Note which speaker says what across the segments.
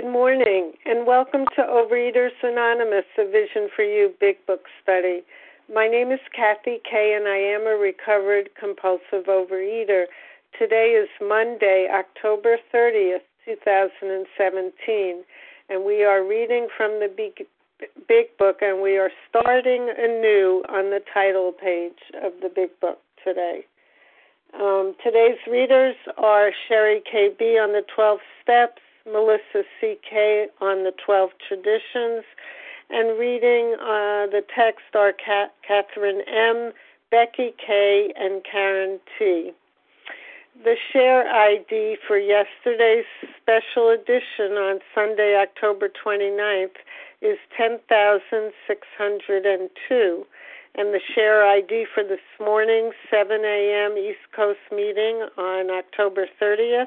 Speaker 1: Good morning, and welcome to Overeaters Anonymous, a Vision for You Big Book Study. My name is Kathy Kay, and I am a recovered compulsive overeater. Today is Monday, October 30th, 2017, and we are reading from the Big, Big Book, and we are starting anew on the title page of the Big Book today. Um, today's readers are Sherry KB on the 12 Steps, Melissa C.K. on the 12 Traditions, and reading uh, the text are Catherine M., Becky K., and Karen T. The share ID for yesterday's special edition on Sunday, October 29th is 10,602 and the share ID for this morning's 7 a.m. East Coast meeting on October 30th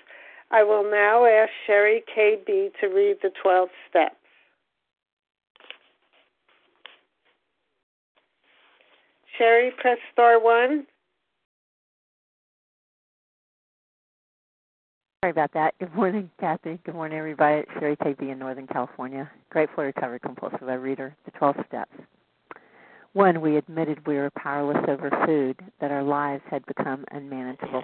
Speaker 1: I will now ask Sherry KB to read the 12 steps. Sherry, press star one.
Speaker 2: Sorry about that. Good morning, Kathy. Good morning, everybody. It's Sherry KB in Northern California. Grateful recovered compulsive reader. The 12 steps. One, we admitted we were powerless over food, that our lives had become unmanageable.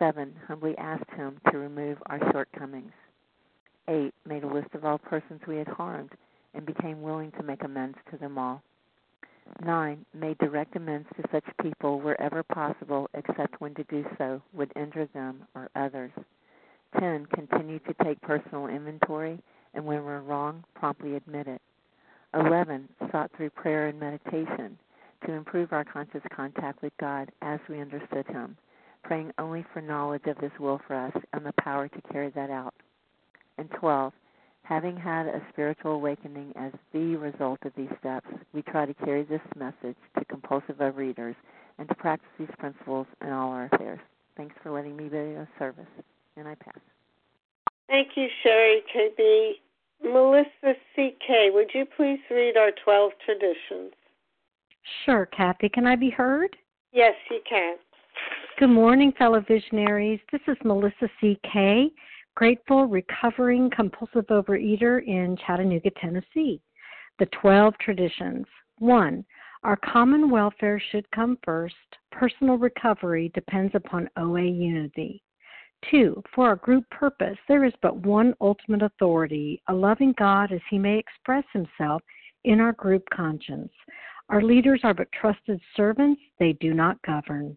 Speaker 2: 7. Humbly asked him to remove our shortcomings. 8. Made a list of all persons we had harmed and became willing to make amends to them all. 9. Made direct amends to such people wherever possible, except when to do so would injure them or others. 10. Continued to take personal inventory and when we're wrong, promptly admit it. 11. Sought through prayer and meditation to improve our conscious contact with God as we understood Him praying only for knowledge of His will for us and the power to carry that out. And 12, having had a spiritual awakening as the result of these steps, we try to carry this message to compulsive overeaters and to practice these principles in all our affairs. Thanks for letting me be of service. And I pass.
Speaker 1: Thank you, Sherry KB. Melissa C.K., would you please read our 12 traditions?
Speaker 3: Sure, Kathy. Can I be heard?
Speaker 1: Yes, you can.
Speaker 3: Good morning, fellow visionaries. This is Melissa C.K., grateful, recovering compulsive overeater in Chattanooga, Tennessee. The 12 traditions. 1. Our common welfare should come first. Personal recovery depends upon OA unity. 2. For our group purpose, there is but one ultimate authority, a loving God as he may express himself in our group conscience. Our leaders are but trusted servants, they do not govern.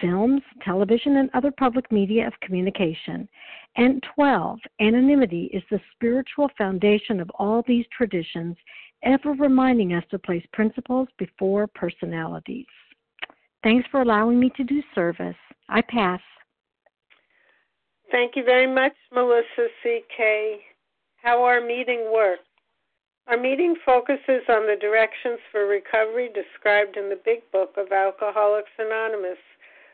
Speaker 3: films, television, and other public media of communication. And 12, anonymity is the spiritual foundation of all these traditions, ever reminding us to place principles before personalities. Thanks for allowing me to do service. I pass.
Speaker 1: Thank you very much, Melissa C.K. How our meeting works. Our meeting focuses on the directions for recovery described in the Big Book of Alcoholics Anonymous.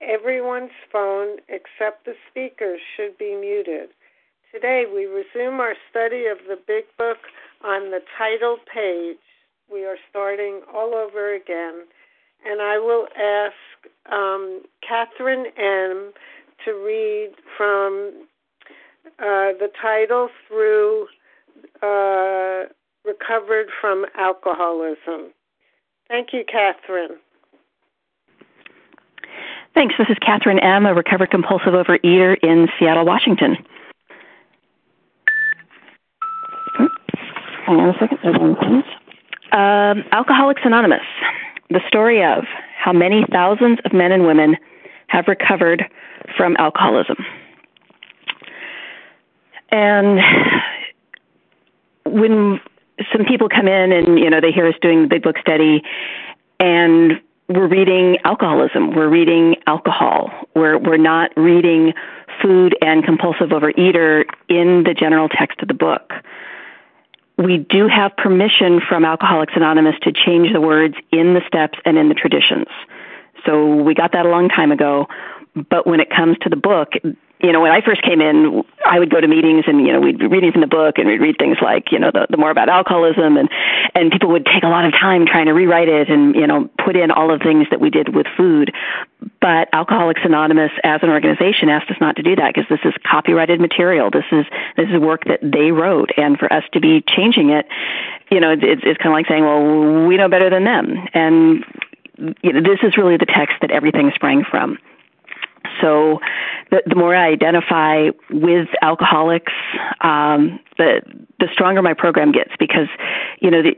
Speaker 1: Everyone's phone except the speaker's should be muted. Today we resume our study of the Big Book on the title page. We are starting all over again. And I will ask um, Catherine M. to read from uh, the title through uh, Recovered from Alcoholism. Thank you, Catherine.
Speaker 4: Thanks. This is Catherine M., a recovered compulsive overeater in Seattle, Washington. Hang on a second. Um, Alcoholics Anonymous, the story of how many thousands of men and women have recovered from alcoholism. And when some people come in and you know they hear us doing the big book study and we're reading alcoholism, we're reading alcohol, we're, we're not reading food and compulsive overeater in the general text of the book. We do have permission from Alcoholics Anonymous to change the words in the steps and in the traditions. So we got that a long time ago. But when it comes to the book, you know, when I first came in, I would go to meetings and, you know, we'd be reading from the book and we'd read things like, you know, the, the more about alcoholism and, and people would take a lot of time trying to rewrite it and, you know, put in all of the things that we did with food. But Alcoholics Anonymous as an organization asked us not to do that because this is copyrighted material. This is, this is work that they wrote. And for us to be changing it, you know, it's, it's kind of like saying, well, we know better than them. And, you know, this is really the text that everything sprang from. So the, the more I identify with alcoholics, um, the the stronger my program gets because, you know, the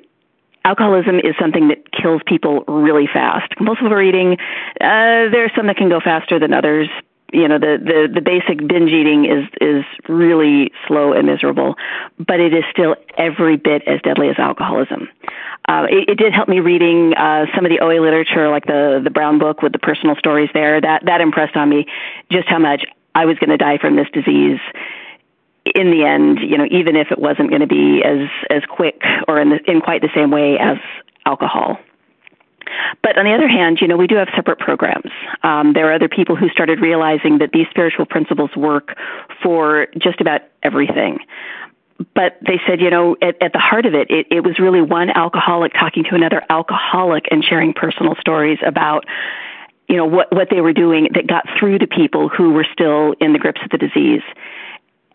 Speaker 4: alcoholism is something that kills people really fast. Compulsive overeating, uh, there's some that can go faster than others, you know the, the the basic binge eating is is really slow and miserable, but it is still every bit as deadly as alcoholism. Uh, it, it did help me reading uh, some of the OA literature, like the the Brown book with the personal stories there. That that impressed on me just how much I was going to die from this disease in the end, you know, even if it wasn't going to be as as quick or in the, in quite the same way as alcohol. But on the other hand, you know, we do have separate programs. Um, there are other people who started realizing that these spiritual principles work for just about everything. But they said, you know, at, at the heart of it, it, it was really one alcoholic talking to another alcoholic and sharing personal stories about you know what what they were doing that got through to people who were still in the grips of the disease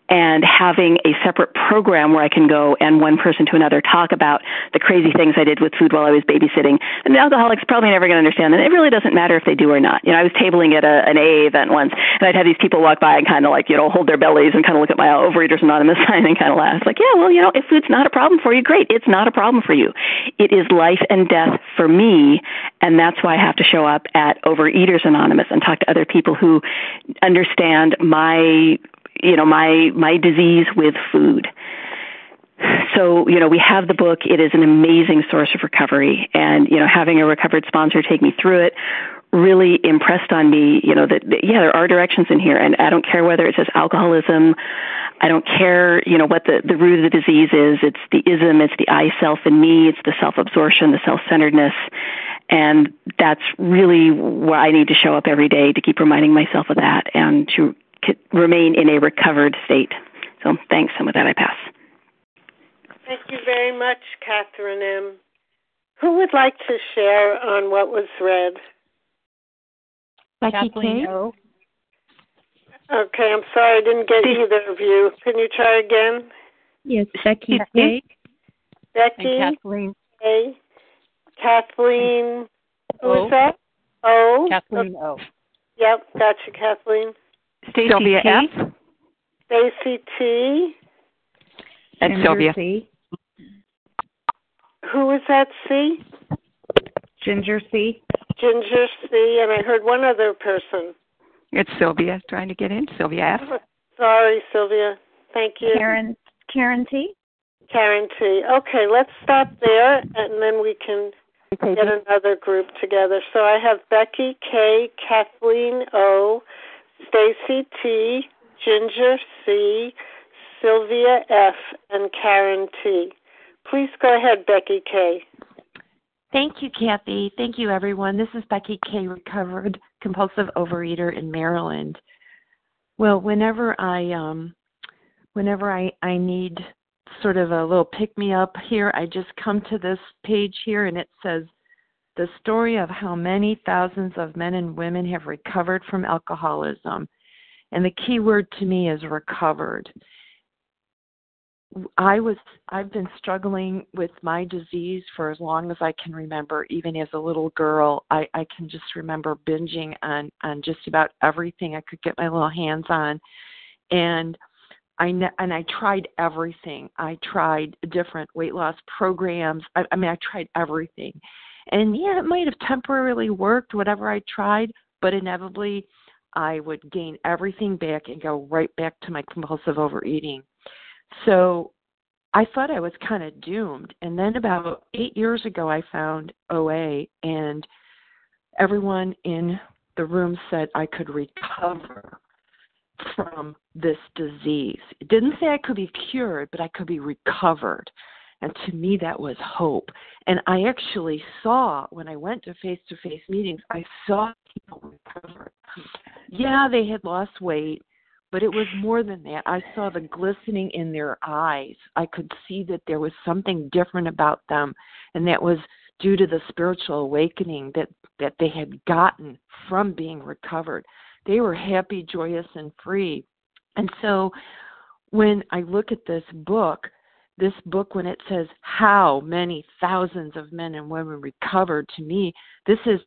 Speaker 4: and having a separate program where I can go and one person to another talk about the crazy things I did with food while I was babysitting. And the alcoholics probably never going to understand that. It really doesn't matter if they do or not. You know, I was tabling at a, an AA event once, and I'd have these people walk by and kind of like, you know, hold their bellies and kind of look at my Overeaters Anonymous sign and kind of laugh. Like, yeah, well, you know, if food's not a problem for you, great. It's not a problem for you. It is life and death for me, and that's why I have to show up at Overeaters Anonymous and talk to other people who understand my you know my my disease with food. So you know we have the book. It is an amazing source of recovery. And you know having a recovered sponsor take me through it really impressed on me you know that, that yeah there are directions in here. And i don't care whether it says alcoholism. I don't care you know what the the root of the disease is. It's the ism. It's the i self and me. It's the self absorption the self centeredness and that's really where i need to show up every day to keep reminding myself of that and to remain in a recovered state. So thanks, and with that I pass.
Speaker 1: Thank you very much, Catherine M. Who would like to share on what was read?
Speaker 3: Becky K.
Speaker 1: Okay, I'm sorry I didn't get either of you. Can you try again?
Speaker 3: Yes, Becky K.
Speaker 1: Becky
Speaker 3: and Kathleen
Speaker 1: K. Kathleen. Who
Speaker 5: o.
Speaker 1: is that? O.
Speaker 5: Kathleen O.
Speaker 1: Yep, gotcha, Kathleen.
Speaker 5: Stacey Sylvia T. F.
Speaker 1: Stacy T.
Speaker 5: And
Speaker 3: Ginger
Speaker 5: Sylvia.
Speaker 3: C.
Speaker 1: Who is that C?
Speaker 3: Ginger C.
Speaker 1: Ginger C. And I heard one other person.
Speaker 5: It's Sylvia trying to get in. Sylvia F.
Speaker 1: Sorry, Sylvia. Thank you.
Speaker 6: Karen Karen T.
Speaker 1: Karen T. Okay, let's stop there and then we can get another group together. So I have Becky K, Kathleen O, Stacy T, Ginger C, Sylvia F, and Karen T. Please go ahead, Becky K.
Speaker 7: Thank you, Kathy. Thank you, everyone. This is Becky K, recovered compulsive overeater in Maryland. Well, whenever I um, whenever I I need sort of a little pick me up here, I just come to this page here, and it says the story of how many thousands of men and women have recovered from alcoholism. And the key word to me is recovered. I was I've been struggling with my disease for as long as I can remember. Even as a little girl, I, I can just remember binging on on just about everything I could get my little hands on, and I ne- and I tried everything. I tried different weight loss programs. I, I mean, I tried everything, and yeah, it might have temporarily worked, whatever I tried, but inevitably I would gain everything back and go right back to my compulsive overeating. So I thought I was kind of doomed. And then about eight years ago, I found OA, and everyone in the room said I could recover from this disease. It didn't say I could be cured, but I could be recovered. And to me, that was hope. And I actually saw, when I went to face to face meetings, I saw people recover. Yeah, they had lost weight, but it was more than that. I saw the glistening in their eyes. I could see that there was something different about them, and that was due to the spiritual awakening that, that they had gotten from being recovered. They were happy, joyous, and free. And so when I look at this book, this book when it says how many thousands of men and women recovered to me? This is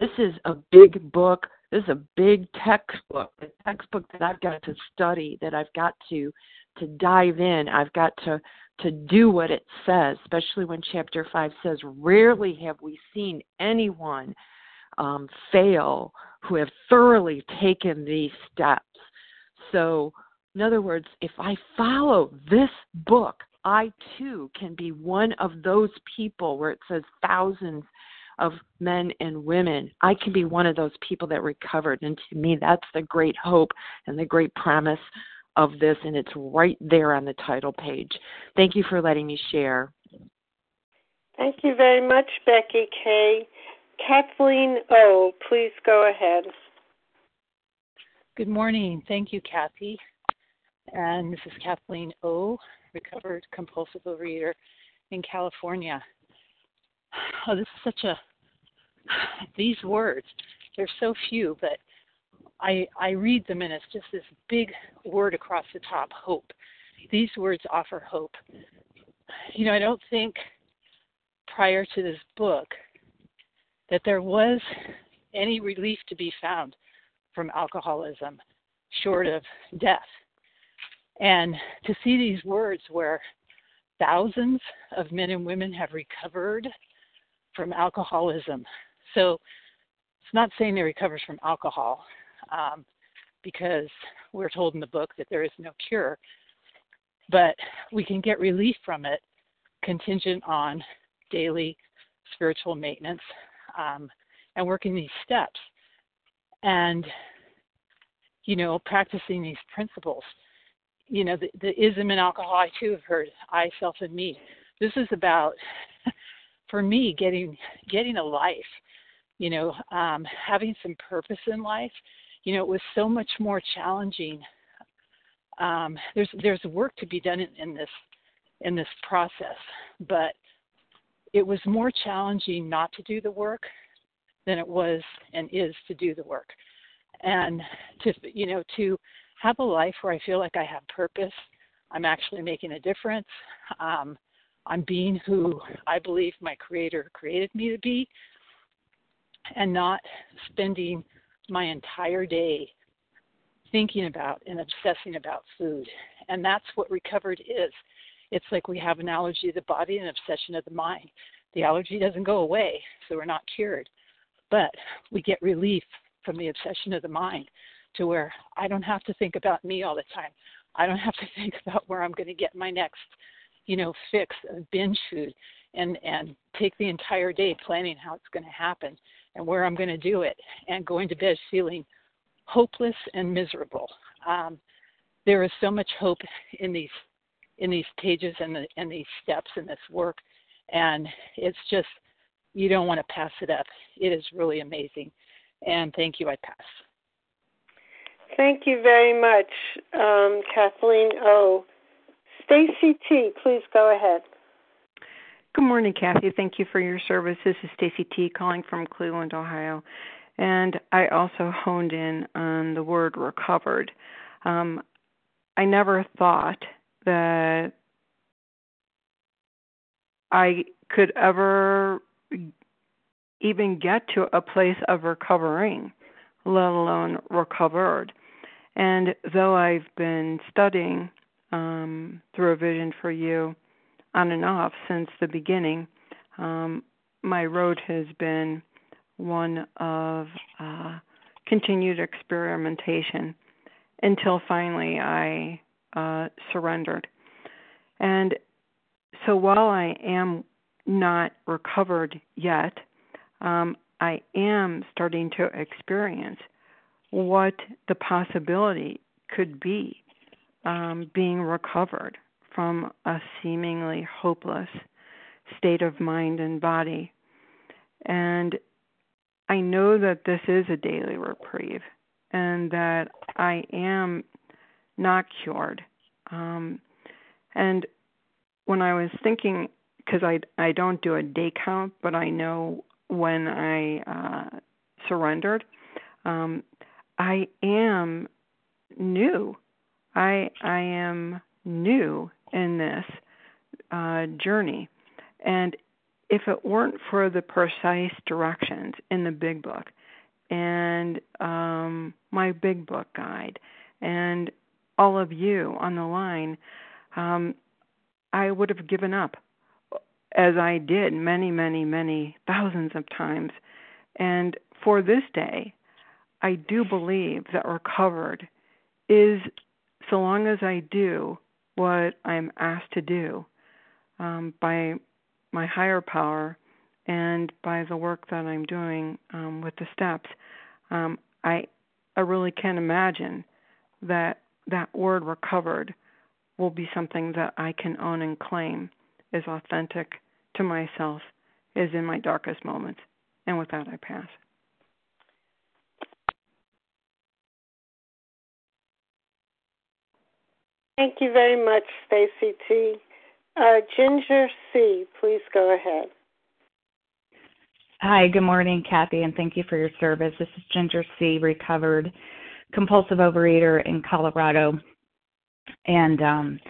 Speaker 7: this is a big book. This is a big textbook a textbook that i've got to study that i've got to to dive in. I've got to to do what it says especially when chapter 5 says rarely have we seen anyone um, fail who have thoroughly taken these steps. So in other words, if I follow this book, I too can be one of those people where it says thousands of men and women. I can be one of those people that recovered. And to me, that's the great hope and the great promise of this. And it's right there on the title page. Thank you for letting me share.
Speaker 1: Thank you very much, Becky K. Kathleen O., please go ahead.
Speaker 6: Good morning. Thank you, Kathy. And this is Kathleen O., recovered compulsive overeater in California. Oh, this is such a these words. They're so few, but I I read them and it's just this big word across the top, hope. These words offer hope. You know, I don't think prior to this book that there was any relief to be found from alcoholism short of death. And to see these words where thousands of men and women have recovered from alcoholism. So it's not saying they recovered from alcohol um, because we're told in the book that there is no cure, but we can get relief from it contingent on daily spiritual maintenance um, and working these steps and you know practicing these principles you know the, the ism in alcohol i too have heard i self and me. This is about for me getting getting a life you know um having some purpose in life. You know it was so much more challenging. Um there's there's work to be done in, in this in this process but it was more challenging not to do the work than it was and is to do the work. And to you know to have a life where i feel like i have purpose. I'm actually making a difference. Um, i'm being who i believe my creator created me to be and not spending my entire day thinking about and obsessing about food. And that's what recovered is. It's like we have an allergy of the body and obsession of the mind. The allergy doesn't go away, so we're not cured, but we get relief from the obsession of the mind to where I don't have to think about me all the time. I don't have to think about where I'm going to get my next, you know, fix of binge food and and take the entire day planning how it's going to happen and where I'm going to do it and going to bed feeling hopeless and miserable. Um, there is so much hope in these in these pages and the and these steps in this work and it's just you don't want to pass it up it is really amazing and thank you i pass
Speaker 1: thank you very much um, kathleen o. Stacy t please go ahead.
Speaker 8: Good morning kathy. Thank you for your service. This is stacy t calling from cleveland ohio. And i also honed in on the word recovered. Um, i never thought that I could ever even get to a place of recovering, let alone recovered. And though I've been studying um, through a vision for you on and off since the beginning, um, my road has been one of uh, continued experimentation until finally I uh, surrendered. And so while I am not recovered yet, um, I am starting to experience what the possibility could be um, being recovered from a seemingly hopeless state of mind and body. And I know that this is a daily reprieve and that I am not cured. Um, and when I was thinking, because I I don't do a day count, but I know when I uh, surrendered, um, I am new. I I am new in this uh, journey, and if it weren't for the precise directions in the big book and um, my big book guide and all of you on the line, um, I would have given up, as I did many, many, many thousands of times. And for this day, I do believe that recovered is so long as I do what I'm asked to do um, by my higher power and by the work that I'm doing um, with the steps, um, I I really can imagine that that word recovered will be something that I can own and claim is authentic to myself, is in my darkest moments. And with that, I pass.
Speaker 1: Thank you very much, Stacy T. Uh, Ginger C., please go ahead.
Speaker 9: Hi, good morning, Kathy, and thank you for your service. This is Ginger C., recovered compulsive overeater in Colorado, and um,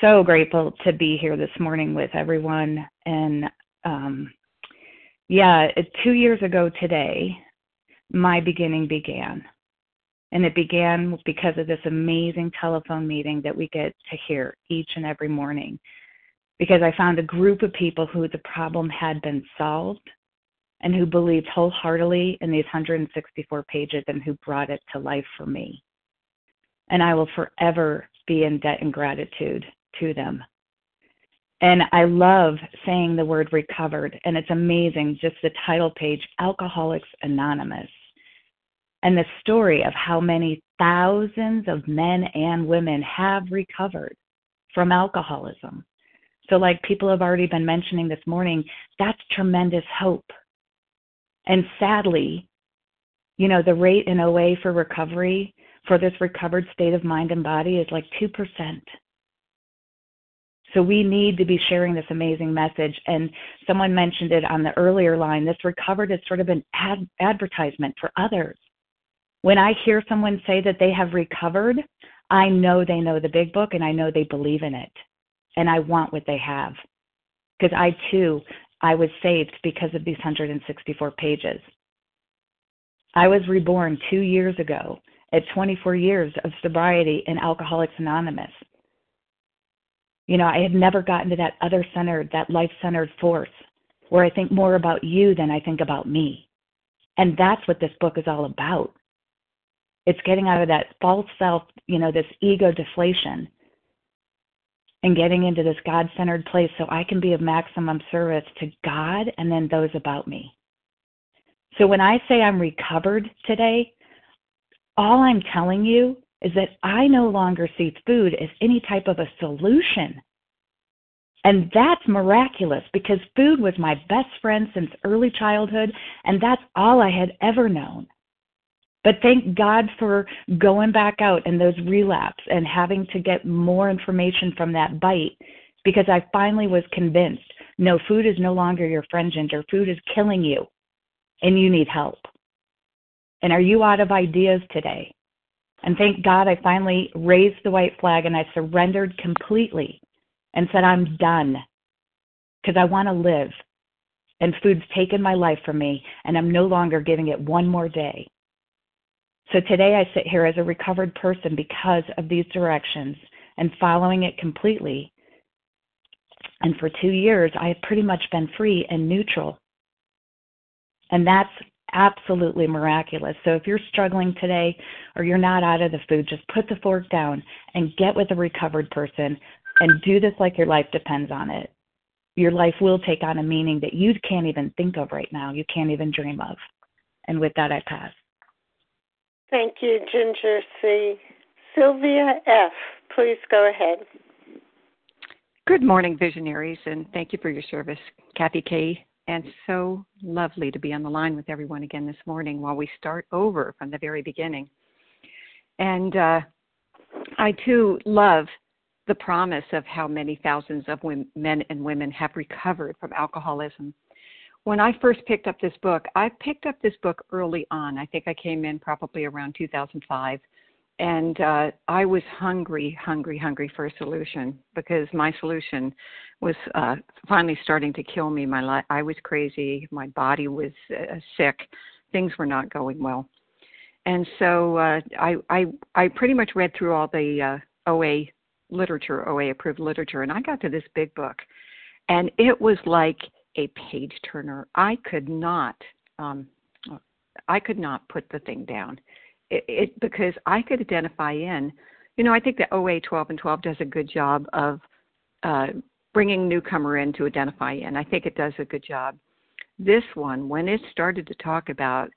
Speaker 9: so grateful to be here this morning with everyone. And um, yeah, two years ago today, my beginning began. And it began because of this amazing telephone meeting that we get to hear each and every morning. Because I found a group of people who the problem had been solved and who believed wholeheartedly in these 164 pages and who brought it to life for me. And I will forever be in debt and gratitude to them. And I love saying the word recovered, and it's amazing just the title page Alcoholics Anonymous and the story of how many thousands of men and women have recovered from alcoholism. So, like people have already been mentioning this morning, that's tremendous hope. And sadly, you know, the rate in OA for recovery for this recovered state of mind and body is like 2%. So we need to be sharing this amazing message. And someone mentioned it on the earlier line. This recovered is sort of an ad- advertisement for others. When I hear someone say that they have recovered, I know they know the big book and I know they believe in it. And I want what they have. Because I too, I was saved because of these 164 pages. I was reborn two years ago at 24 years of sobriety in Alcoholics Anonymous. You know, I had never gotten to that other centered, that life centered force where I think more about you than I think about me. And that's what this book is all about. It's getting out of that false self, you know, this ego deflation and getting into this God centered place so I can be of maximum service to God and then those about me. So when I say I'm recovered today, all I'm telling you is that I no longer see food as any type of a solution. And that's miraculous because food was my best friend since early childhood, and that's all I had ever known. But thank God for going back out and those relapse and having to get more information from that bite because I finally was convinced no, food is no longer your friend, Ginger. Food is killing you, and you need help. And are you out of ideas today? And thank God I finally raised the white flag and I surrendered completely and said, I'm done because I want to live. And food's taken my life from me, and I'm no longer giving it one more day. So today I sit here as a recovered person because of these directions and following it completely. And for two years, I have pretty much been free and neutral. And that's absolutely miraculous. So if you're struggling today or you're not out of the food, just put the fork down and get with a recovered person and do this like your life depends on it. Your life will take on a meaning that you can't even think of right now, you can't even dream of. And with that, I pass.
Speaker 1: Thank you, Ginger C. Sylvia F., please go ahead.
Speaker 5: Good morning, visionaries, and thank you for your service, Kathy K. And so lovely to be on the line with everyone again this morning while we start over from the very beginning. And uh, I too love the promise of how many thousands of women, men and women have recovered from alcoholism when I first picked up this book, I picked up this book early on. I think I came in probably around 2005. And uh, I was hungry, hungry, hungry for a solution because my solution was uh, finally starting to kill me. My li- I was crazy. My body was uh, sick. Things were not going well. And so uh, I, I, I pretty much read through all the uh, OA literature, OA approved literature, and I got to this big book. And it was like a page turner. I could not um, I could not put the thing down. It, it because I could identify in. You know, I think the OA 12 and 12 does a good job of uh, bringing newcomer in to identify in. I think it does a good job. this one, when it started to talk about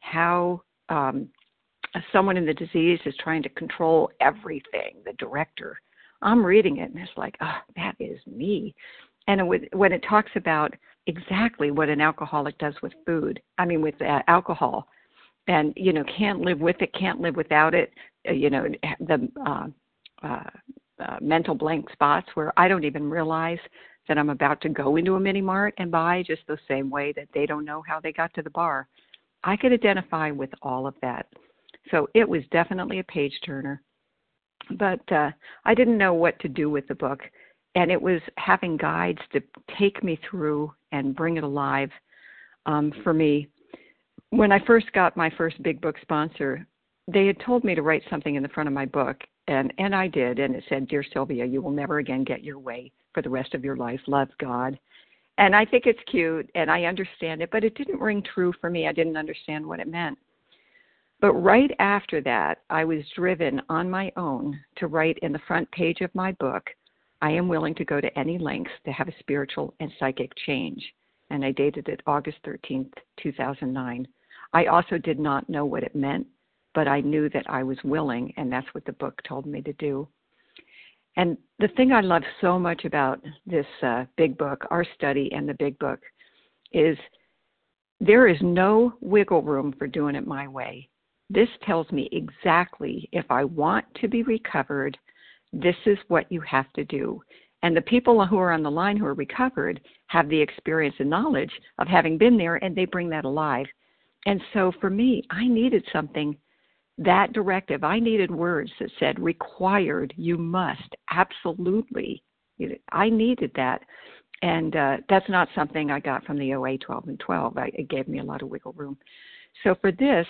Speaker 5: how um, someone in the disease is trying to control everything, the director, I'm reading it and it's like, oh, that is me. And when it talks about exactly what an alcoholic does with food, I mean, with uh, alcohol, and you know, can't live with it, can't live without it. Uh, you know, the uh, uh, uh, mental blank spots where I don't even realize that I'm about to go into a mini mart and buy just the same way that they don't know how they got to the bar. I could identify with all of that. So it was definitely a page turner. But uh, I didn't know what to do with the book. And it was having guides to take me through and bring it alive um, for me. When I first got my first big book sponsor, they had told me to write something in the front of my book and and I did and it said dear Sylvia you will never again get your way for the rest of your life. Love God. And I think it's cute and I understand it but it didn't ring true for me. I didn't understand what it meant. But right after that I was driven on my own to write in the front page of my book I am willing to go to any lengths to have a spiritual and psychic change and I dated it August 13th 2009 I also did not know what it meant but I knew that I was willing, and that's what the book told me to do. And the thing I love so much about this uh, big book, our study and the big book, is there is no wiggle room for doing it my way. This tells me exactly if I want to be recovered, this is what you have to do. And the people who are on the line who are recovered have the experience and knowledge of having been there, and they bring that alive. And so for me, I needed something that directive, I needed words that said required, you must, absolutely. I needed that. And uh, that's not something I got from the OA 12 and 12. I, it gave me a lot of wiggle room. So for this,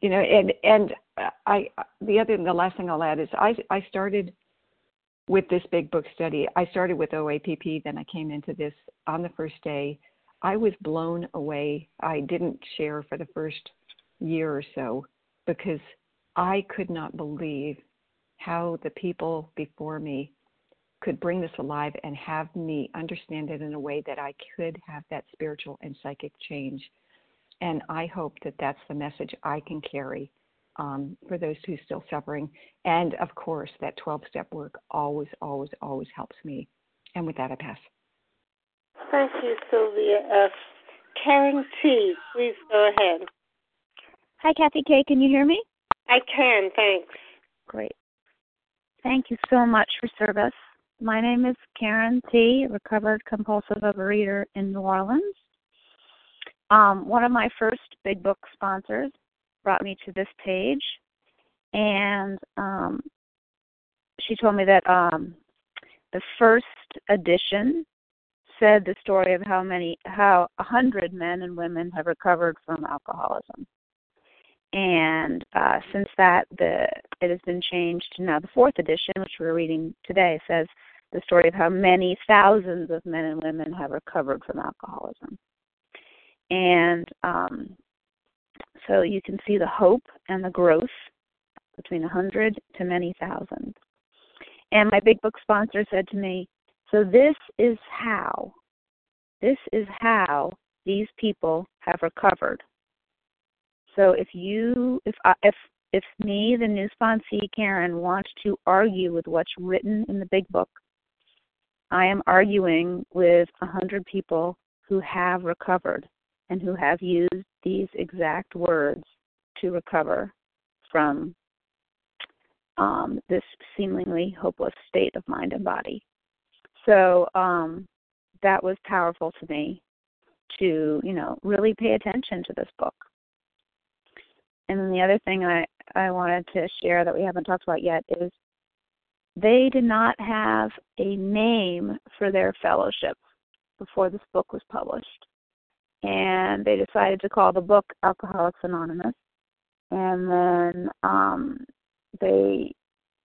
Speaker 5: you know, and and I the other the last thing I'll add is I I started with this big book study. I started with OAPP, then I came into this on the first day. I was blown away. I didn't share for the first year or so because I could not believe how the people before me could bring this alive and have me understand it in a way that I could have that spiritual and psychic change. And I hope that that's the message I can carry um, for those who are still suffering. And of course, that 12 step work always, always, always helps me. And with that, I pass.
Speaker 1: Thank you, Sylvia F. Karen T., please go ahead.
Speaker 10: Hi, Kathy K. Can you hear me?
Speaker 1: I can, thanks.
Speaker 10: Great. Thank you so much for service. My name is Karen T., recovered compulsive overeater in New Orleans. Um, one of my first big book sponsors brought me to this page, and um, she told me that um, the first edition said the story of how many, how a hundred men and women have recovered from alcoholism and uh, since that, the it has been changed to now the fourth edition, which we're reading today, says the story of how many thousands of men and women have recovered from alcoholism. And um, so you can see the hope and the growth between a hundred to many thousand. And my big book sponsor said to me, "So this is how, this is how these people have recovered so if you, if I, if if me, the new sponsee Karen, wants to argue with what's written in the big book, I am arguing with a hundred people who have recovered and who have used these exact words to recover from um, this seemingly hopeless state of mind and body. So um, that was powerful to me to, you know, really pay attention to this book and then the other thing I, I wanted to share that we haven't talked about yet is they did not have a name for their fellowship before this book was published. And they decided to call the book Alcoholics Anonymous. And then um, they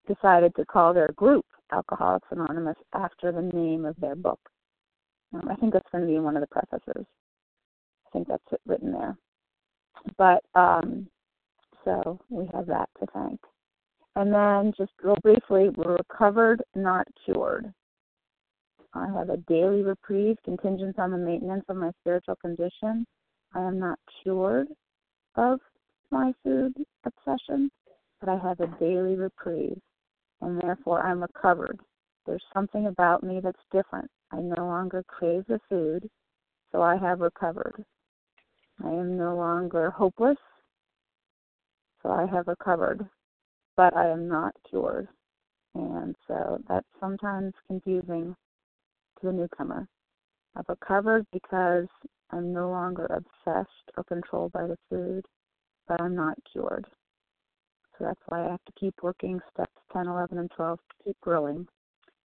Speaker 10: decided to call their group Alcoholics Anonymous after the name of their book. Um, I think that's going to be one of the prefaces. I think that's it written there. But um, so we have that to thank. And then just real briefly, we're recovered, not cured. I have a daily reprieve contingent on the maintenance of my spiritual condition. I am not cured of my food obsession, but I have a daily reprieve, and therefore I'm recovered. There's something about me that's different. I no longer crave the food, so I have recovered. I am no longer hopeless, so I have recovered, but I am not cured. And so that's sometimes confusing to the newcomer. I've recovered because I'm no longer obsessed or controlled by the food, but I'm not cured. So that's why I have to keep working steps 10, 11, and 12 to keep growing.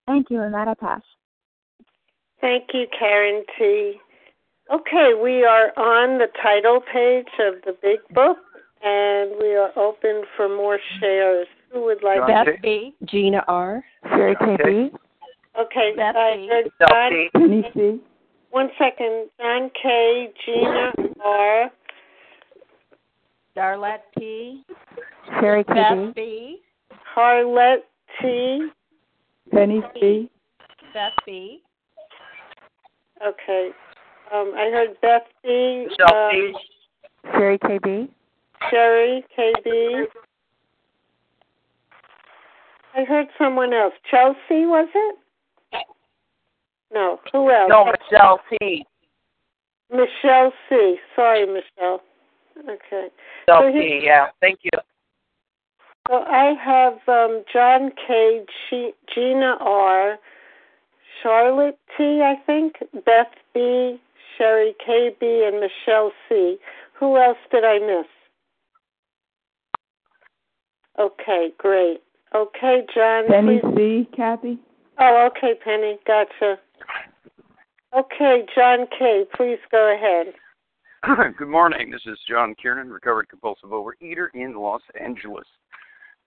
Speaker 10: Thank you, and that I pass.
Speaker 1: Thank you, Karen T. Okay, we are on the title page of the big book, and we are open for more shares. Who would like
Speaker 5: Beth B. Gina R.
Speaker 2: Sherry KB.
Speaker 1: Okay,
Speaker 5: Beth
Speaker 1: I
Speaker 5: B.
Speaker 1: heard
Speaker 11: Del
Speaker 1: John.
Speaker 8: Penny C.
Speaker 1: One second. John K. Gina R.
Speaker 5: Darlette P.
Speaker 2: Sherry
Speaker 5: Beth
Speaker 2: KB.
Speaker 5: B.
Speaker 1: Harlette T.
Speaker 8: Penny C.
Speaker 5: Beth B.
Speaker 1: Okay. Um, I heard Beth B.
Speaker 11: Michelle
Speaker 1: um,
Speaker 2: Sherry KB.
Speaker 1: Sherry KB. I heard someone else. Chelsea, was it? No. Who else?
Speaker 11: No, Michelle C.
Speaker 1: Michelle C. Sorry, Michelle. Okay.
Speaker 11: Michelle
Speaker 1: So he-
Speaker 11: P. Yeah, thank you.
Speaker 1: So I have um, John K. G- Gina R. Charlotte T. I think Beth B. Sherry K. B. and Michelle C. Who else did I miss? Okay, great. Okay, John.
Speaker 8: Penny
Speaker 1: please-
Speaker 8: C. Kathy.
Speaker 1: Oh, okay, Penny. Gotcha. Okay, John K. Please go ahead.
Speaker 12: Good morning. This is John Kiernan, recovered compulsive overeater in Los Angeles.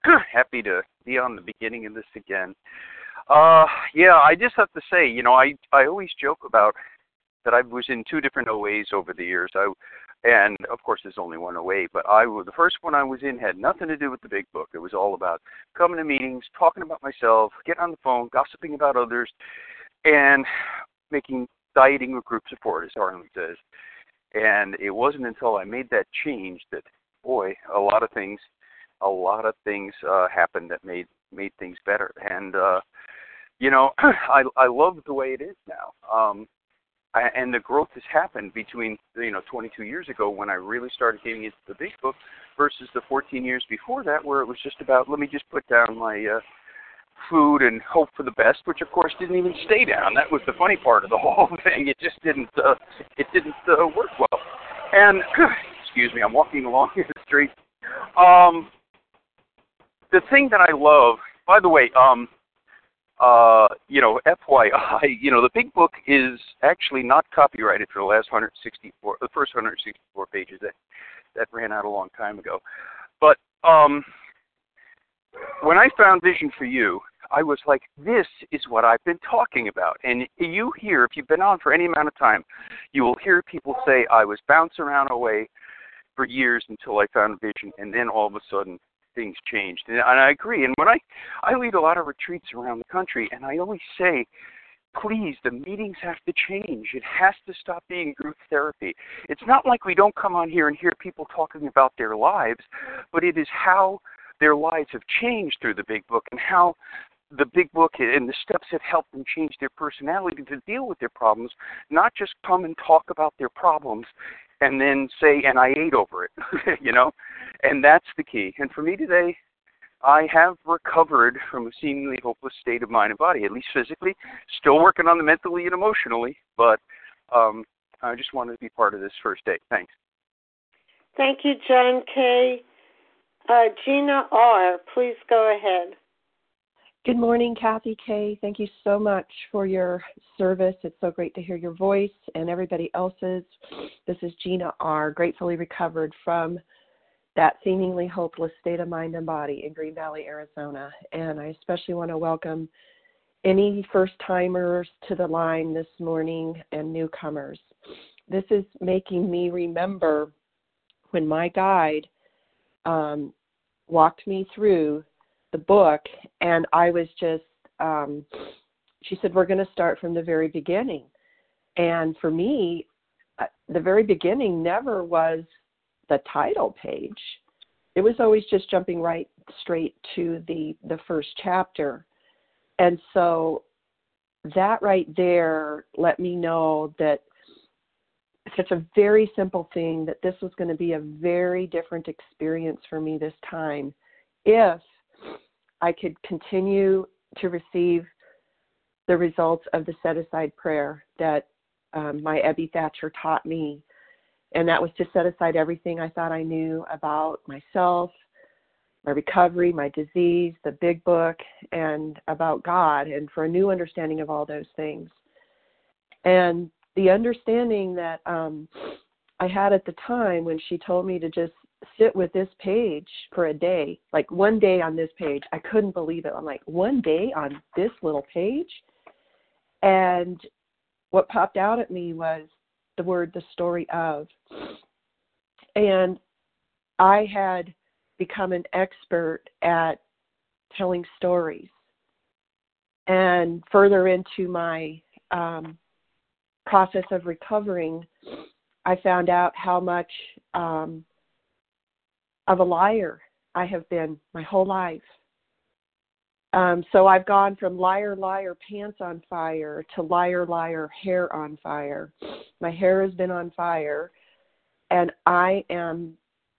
Speaker 12: Happy to be on the beginning of this again. Uh, yeah, I just have to say, you know, I I always joke about that I was in two different OAs over the years. I and of course there's only one OA, but I the first one I was in had nothing to do with the big book. It was all about coming to meetings, talking about myself, getting on the phone, gossiping about others, and making dieting with group support, as Arlen says. And it wasn't until I made that change that, boy, a lot of things, a lot of things uh, happened that made made things better. And uh, you know, I I love the way it is now. Um, and the growth has happened between you know 22 years ago when I really started getting into the big book versus the 14 years before that where it was just about let me just put down my uh, food and hope for the best, which of course didn't even stay down. That was the funny part of the whole thing. It just didn't uh, it didn't uh, work well. And excuse me, I'm walking along the street. Um, the thing that I love, by the way, um, uh, you know, FYI, you know, the big book is actually not copyrighted for the last 164, the first 164 pages that that ran out a long time ago. But um, when I found Vision for You, I was like, this is what I've been talking about. And you hear, if you've been on for any amount of time, you will hear people say, I was bouncing around OA for years until I found Vision, and then all of a sudden things changed. And, and I agree. And when I, I lead a lot of retreats around the country, and I always say, please, the meetings have to change. It has to stop being group therapy. It's not like we don't come on here and hear people talking about their lives, but it is how their lives have changed through the big book and how the big book and the steps have helped them change their personality to deal with their problems, not just come and talk about their problems and then say, and I ate over it, you know? And that's the key. And for me today, I have recovered from a seemingly hopeless state of mind and body, at least physically. Still working on the mentally and emotionally, but um, I just wanted to be part of this first day. Thanks.
Speaker 1: Thank you, John K. Uh, Gina R., please go ahead.
Speaker 13: Good morning, Kathy K. Thank you so much for your service. It's so great to hear your voice and everybody else's. This is Gina R., gratefully recovered from that seemingly hopeless state of mind and body in Green Valley, Arizona. And I especially want to welcome any first timers to the line this morning and newcomers. This is making me remember when my guide um, walked me through the book, and I was just um, she said, We're going to start from the very beginning. And for me, uh, the very beginning never was the title page. It was always just jumping right straight to the the first chapter. And so that right there let me know that such a very simple thing that this was going to be a very different experience for me this time if I could continue to receive the results of the set aside prayer that um, my Ebby Thatcher taught me. And that was to set aside everything I thought I knew about myself, my recovery, my disease, the big book, and about God, and for a new understanding of all those things. And the understanding that um, I had at the time when she told me to just sit with this page for a day, like one day on this page, I couldn't believe it. I'm like, one day on this little page? And what popped out at me was the word the story of. And I had become an expert at telling stories. And further into my um, process of recovering, I found out how much um, of a liar I have been my whole life. Um, so I've gone from liar, liar, pants on fire to liar, liar, hair on fire. My hair has been on fire, and I am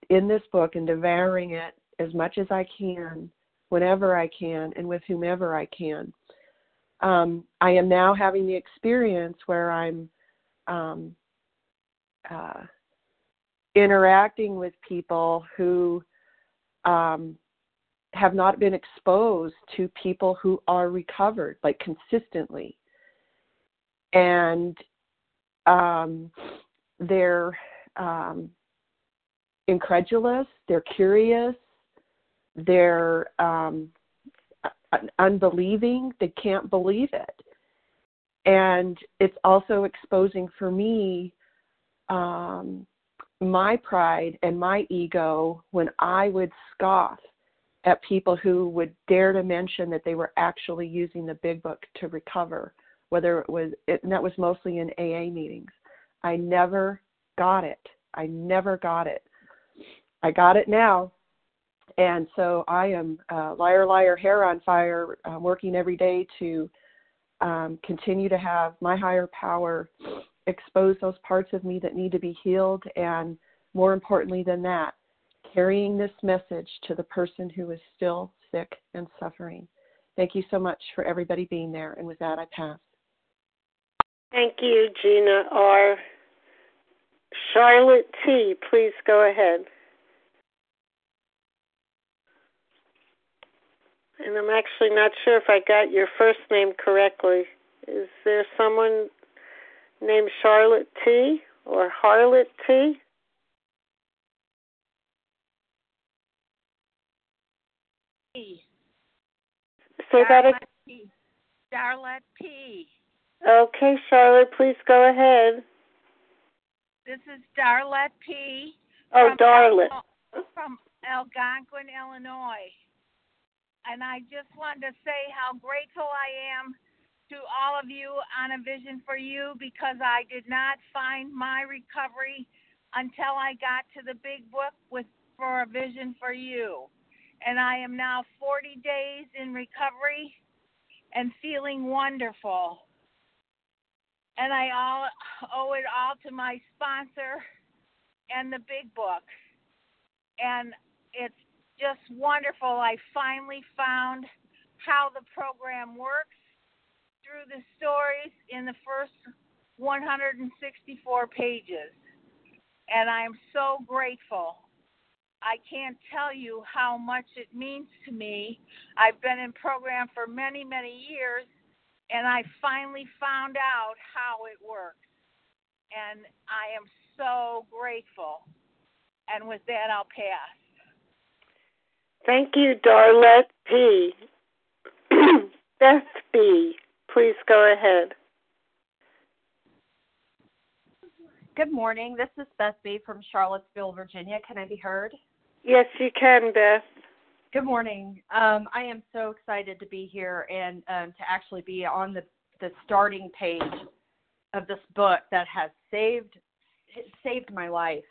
Speaker 13: in this book and devouring it as much as I can, whenever I can, and with whomever I can. Um, I am now having the experience where I'm um, uh, interacting with people who um, have not been exposed to people who are recovered, like consistently. And um, they're um, incredulous, they're curious, they're um, unbelieving, they can't believe it. And it's also exposing for me um, my pride and my ego when I would scoff at people who would dare to mention that they were actually using the big book to recover, whether it was, it, and that was mostly in AA meetings. I never got it. I never got it. I got it now. And so I am uh, liar, liar, hair on fire, working every day to um, continue to have my higher power expose those parts of me that need to be healed. And more importantly than that, carrying this message to the person who is still sick and suffering. Thank you so much for everybody being there. And with that, I pass.
Speaker 1: Thank you, Gina R. Charlotte T., please go ahead. And I'm actually not sure if I got your first name correctly. Is there someone named Charlotte T. or Harlot T?
Speaker 14: P.
Speaker 1: Say that again.
Speaker 14: P. Charlotte P.
Speaker 1: Okay, Charlotte, please go ahead.
Speaker 14: This is Darlette P.
Speaker 1: Oh, Darlette.
Speaker 14: From Algonquin, Illinois. And I just wanted to say how grateful I am to all of you on A Vision for You because I did not find my recovery until I got to the big book with for A Vision for You and I am now 40 days in recovery and feeling wonderful. And I all owe it all to my sponsor and the big book. And it's just wonderful. I finally found how the program works through the stories in the first 164 pages. And I'm so grateful I can't tell you how much it means to me. I've been in program for many, many years, and I finally found out how it works. And I am so grateful. And with that, I'll pass.
Speaker 1: Thank you, Darlette P. Beth B., please go ahead.
Speaker 15: Good morning. This is Beth B. from Charlottesville, Virginia. Can I be heard?
Speaker 1: Yes, you can, Beth.
Speaker 15: Good morning. Um, I am so excited to be here and um, to actually be on the, the starting page of this book that has saved saved my life.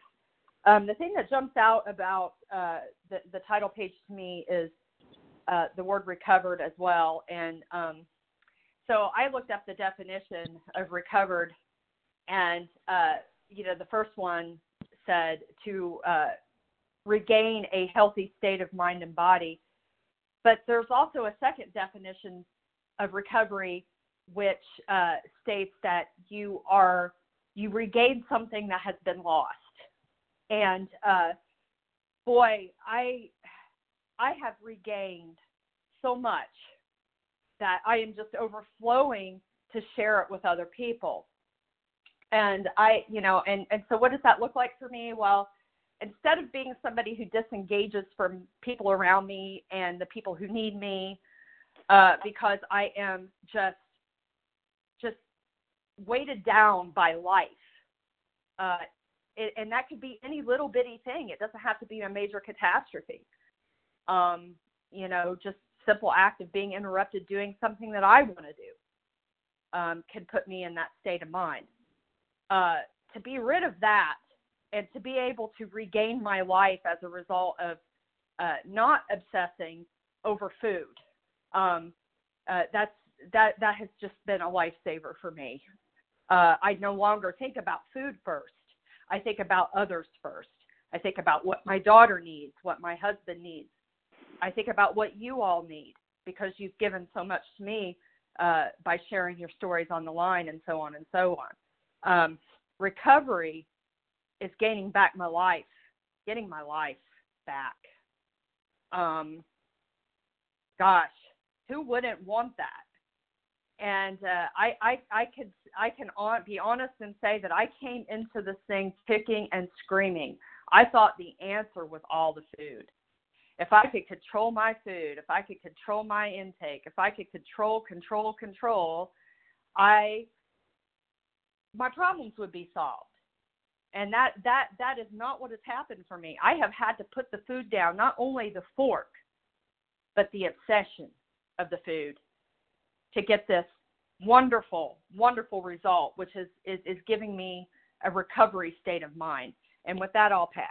Speaker 15: Um, the thing that jumps out about uh, the, the title page to me is uh, the word recovered as well. And um, so I looked up the definition of recovered, and uh, you know the first one said to uh, regain a healthy state of mind and body. But there's also a second definition of recovery, which uh, states that you are you regain something that has been lost. And uh, boy, I I have regained so much that I am just overflowing to share it with other people. And I, you know, and and so what does that look like for me? Well, instead of being somebody who disengages from people around me and the people who need me uh, because I am just just weighted down by life. Uh, it, and that could be any little bitty thing. It doesn't have to be a major catastrophe. Um, you know, just simple act of being interrupted doing something that I want to do um, can put me in that state of mind. Uh, to be rid of that and to be able to regain my life as a result of uh, not obsessing over food. Um, uh, that's that that has just been a lifesaver for me. Uh, I no longer think about food first. I think about others first. I think about what my daughter needs, what my husband needs. I think about what you all need because you've given so much to me uh, by sharing your stories on the line and so on and so on. Um, recovery is gaining back my life, getting my life back. Um, gosh, who wouldn't want that? And uh, I, I, I could, I can be honest and say that I came into this thing kicking and screaming. I thought the answer was all the food. If I could control my food, if I could control my intake, if I could control, control, control, I, my problems would be solved and that that that is not what has happened for me. I have had to put the food down not only the fork but the obsession of the food to get this wonderful wonderful result which is is, is giving me a recovery state of mind. And with that i'll pass.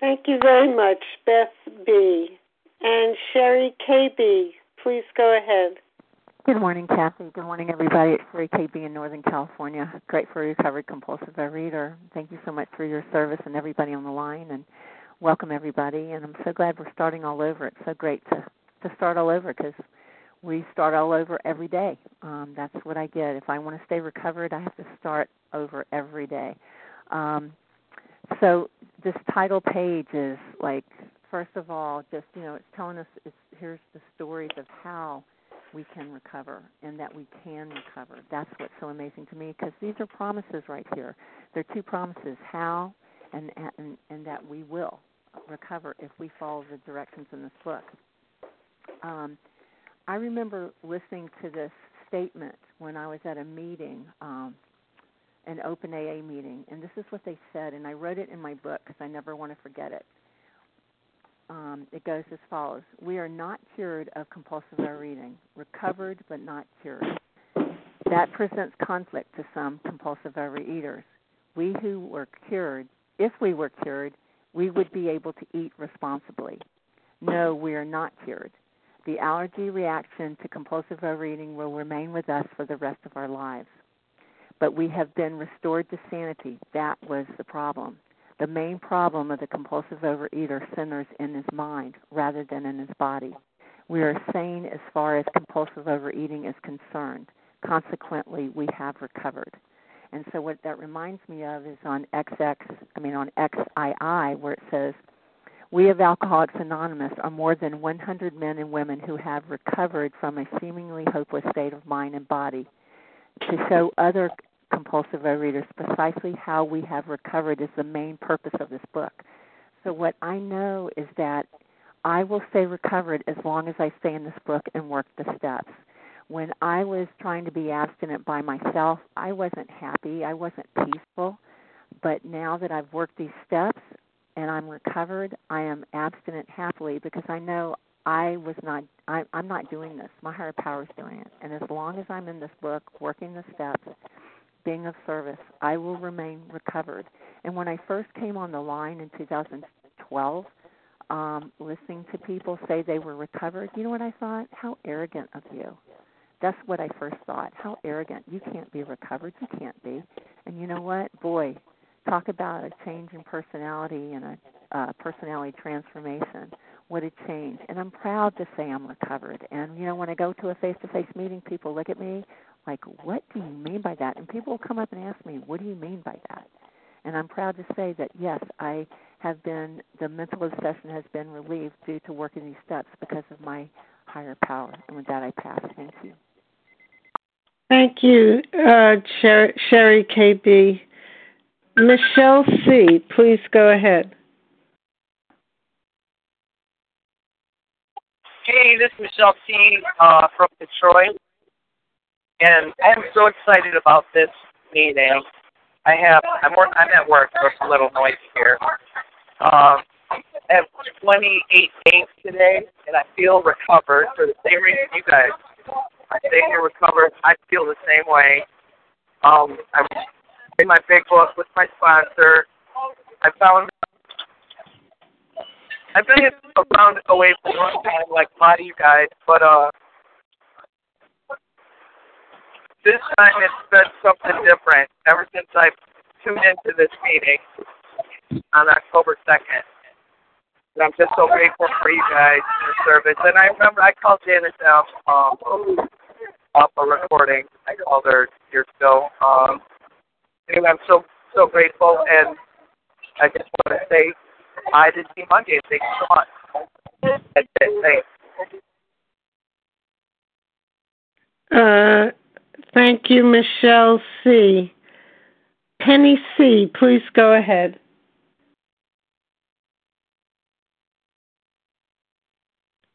Speaker 1: Thank you very much beth b. And sherry kb please go ahead
Speaker 2: Good morning, Kathy. Good morning, everybody. It's Sherry KB in Northern California. Great for a recovered compulsive overeater. Thank you so much for your service and everybody on the line, and welcome everybody. And I'm so glad we're starting all over. It's so great to to start all over because we start all over every day. Um, that's what I get. If I want to stay recovered, I have to start over every day. Um, so this title page is like, first of all, just you know, it's telling us it's here's the stories of how we can recover and that we can recover. That's what's so amazing to me because these are promises right here. They're two promises: how and and and that we will recover if we follow the directions in this book. Um, I remember listening to this statement when I was at a meeting, um, an open AA meeting, and this is what they said, and I wrote it in my book because I never want to forget it um, it goes as follows We are not cured of compulsive overeating, recovered but not cured. That presents conflict to some compulsive overeaters. We who were cured, if we were cured, we would be able to eat responsibly. No, we are not cured. The allergy reaction to compulsive overeating will remain with us for the rest of our lives. But we have been restored to sanity. That was the problem. The main problem of the compulsive overeater centers in his mind rather than in his body. We are sane as far as compulsive overeating is concerned. Consequently, we have recovered. And so what that reminds me of is on XX, I mean on XII, where it says, we of Alcoholics Anonymous are more than 100 men and women who have recovered from a seemingly hopeless state of mind and body. To show other compulsive overeaters, precisely how we have recovered is the main purpose of this book. So, what I know is that I will stay recovered as long as I stay in this book and work the steps. When I was trying to be abstinent by myself, I wasn't happy, I wasn't peaceful. But now that I've worked these steps, and I'm recovered, I am abstinent happily because I know I was not I I'm not doing this. My higher power is doing it. And as long as I'm in this book working the steps, being of service, I will remain recovered. And when I first came on the line in 2012, um, listening to people say they were recovered, you know what I thought? How arrogant of you. That's what I first thought. How arrogant. You can't be recovered. You can't be. And you know what? Boy, talk about a change in personality and a uh, personality transformation. What a change. And I'm proud to say I'm recovered. And, you know, when I go to a face to face meeting, people look at me like, what do you mean by that? And people will come up and ask me, what do you mean by that? And I'm proud to say that, yes, I have been, the mental obsession has been relieved due to working these steps because of my higher power. And with that, I pass. Thank you.
Speaker 1: Thank you, uh, Sherry, Sherry KB. Michelle C., please go ahead.
Speaker 11: Hey, this is Michelle C. Uh, from Detroit, and I'm so excited about this meeting. I have I'm work, I'm at work, so it's a little noisy here. Um, I have 28 days today, and I feel recovered for the same reason you guys. I stay here recovered. I feel the same way. Um, I'm in my big book with my sponsor. I found I've been around OA for a long time, like a lot of you guys, but uh, this time it's been something different. Ever since I tuned into this meeting on October second, and I'm just so grateful for you guys and the service. And I remember I called Janice out um, off a recording. I called her years ago. Um, anyway, I'm so so grateful, and I just want to say I did see Monday. Thank you so much. That's it. Thanks.
Speaker 1: Uh, thank you, Michelle C. Penny C., please go ahead.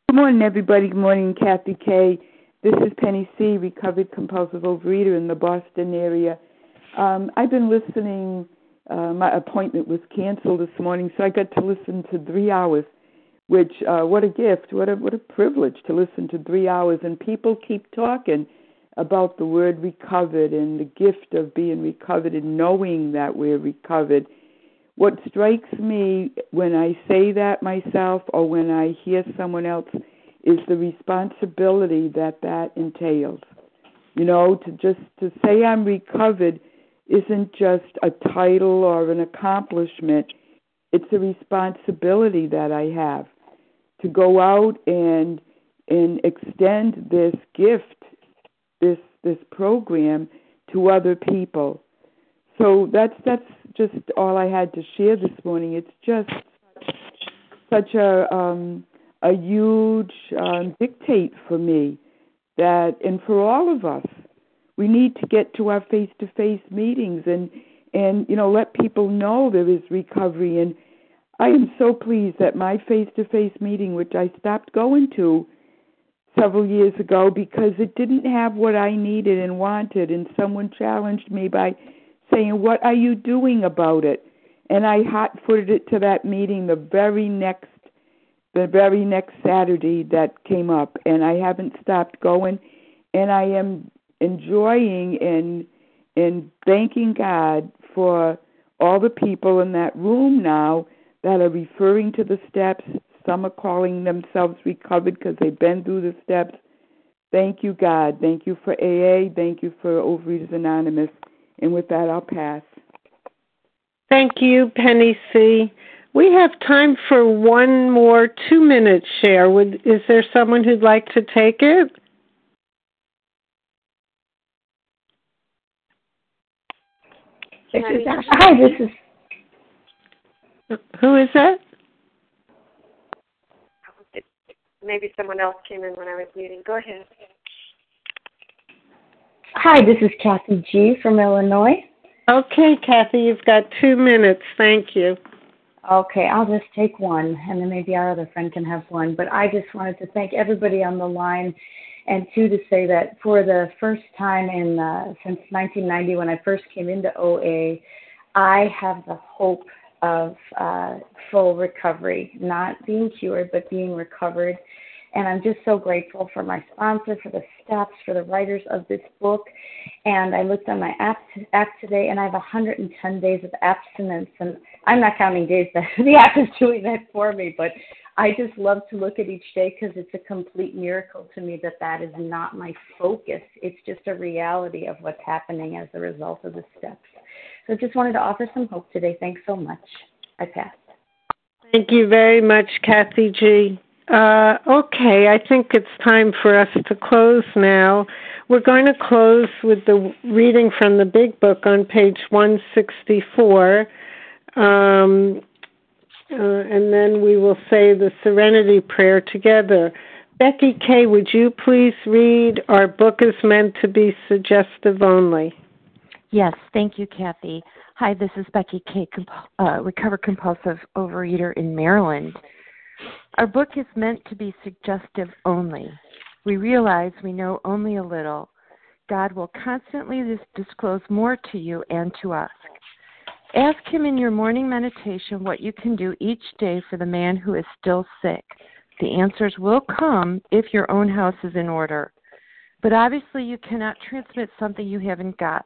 Speaker 16: Good morning, everybody. Good morning, Kathy K. This is Penny C., recovered compulsive overeater in the Boston area. Um, I've been listening uh, my appointment was canceled this morning, so I got to listen to three hours. Which uh, what a gift! What a what a privilege to listen to three hours. And people keep talking about the word recovered and the gift of being recovered and knowing that we're recovered. What strikes me when I say that myself or when I hear someone else is the responsibility that that entails. You know, to just to say I'm recovered isn't just a title or an accomplishment, it's a responsibility that I have to go out and and extend this gift, this this program to other people. So that's that's just all I had to share this morning. It's just such a um, a huge um, dictate for me that, and for all of us, we need to get to our face to face meetings and and you know let people know there is recovery and I am so pleased that my face to face meeting which I stopped going to several years ago because it didn't have what I needed and wanted. And someone challenged me by saying what are you doing about it? And I hot footed it to that meeting the very next the very next Saturday that came up. And I haven't stopped going. And I am enjoying and and thanking God for all the people in that room now that are referring to the steps. Some are calling themselves recovered because they've been through the steps. Thank you, God. Thank you for AA. Thank you for Overeaters Anonymous. And with that, I'll pass.
Speaker 1: Thank you, Penny C. We have time for one more two minute share. Would, is there someone who'd like to take it?
Speaker 17: This is Hi, this is.
Speaker 1: Who is that?
Speaker 17: Maybe someone else came in when I was muting. Go ahead. Hi, this is Kathy G. from Illinois.
Speaker 1: Okay, Kathy, you've got two minutes. Thank you.
Speaker 17: Okay, I'll just take one, and then maybe our other friend can have one. But I just wanted to thank everybody on the line and two to say that for the first time in uh, since 1990 when I first came into OA, I have the hope of uh, full recovery, not being cured, but being recovered. And I'm just so grateful for my sponsor, for the steps, for the writers of this book. And I looked on my app, app today, and I have 110 days of abstinence. And I'm not counting days that the app is doing that for me, but I just love to look at each day because it's a complete miracle to me that that is not my focus. It's just a reality of what's happening as a result of the steps. So just wanted to offer some hope today. Thanks so much. I pass.
Speaker 1: Thank you very much, Kathy G. Uh, okay, I think it's time for us to close now. We're going to close with the reading from the Big Book on page 164. Um, uh, and then we will say the Serenity Prayer together. Becky K., would you please read Our Book is Meant to Be Suggestive Only?
Speaker 7: Yes, thank you, Kathy. Hi, this is Becky K., uh, recovered compulsive overeater in Maryland. Our book is meant to be suggestive only. We realize we know only a little. God will constantly disclose more to you and to us. Ask Him in your morning meditation what you can do each day for the man who is still sick. The answers will come if your own house is in order. But obviously, you cannot transmit something you haven't got.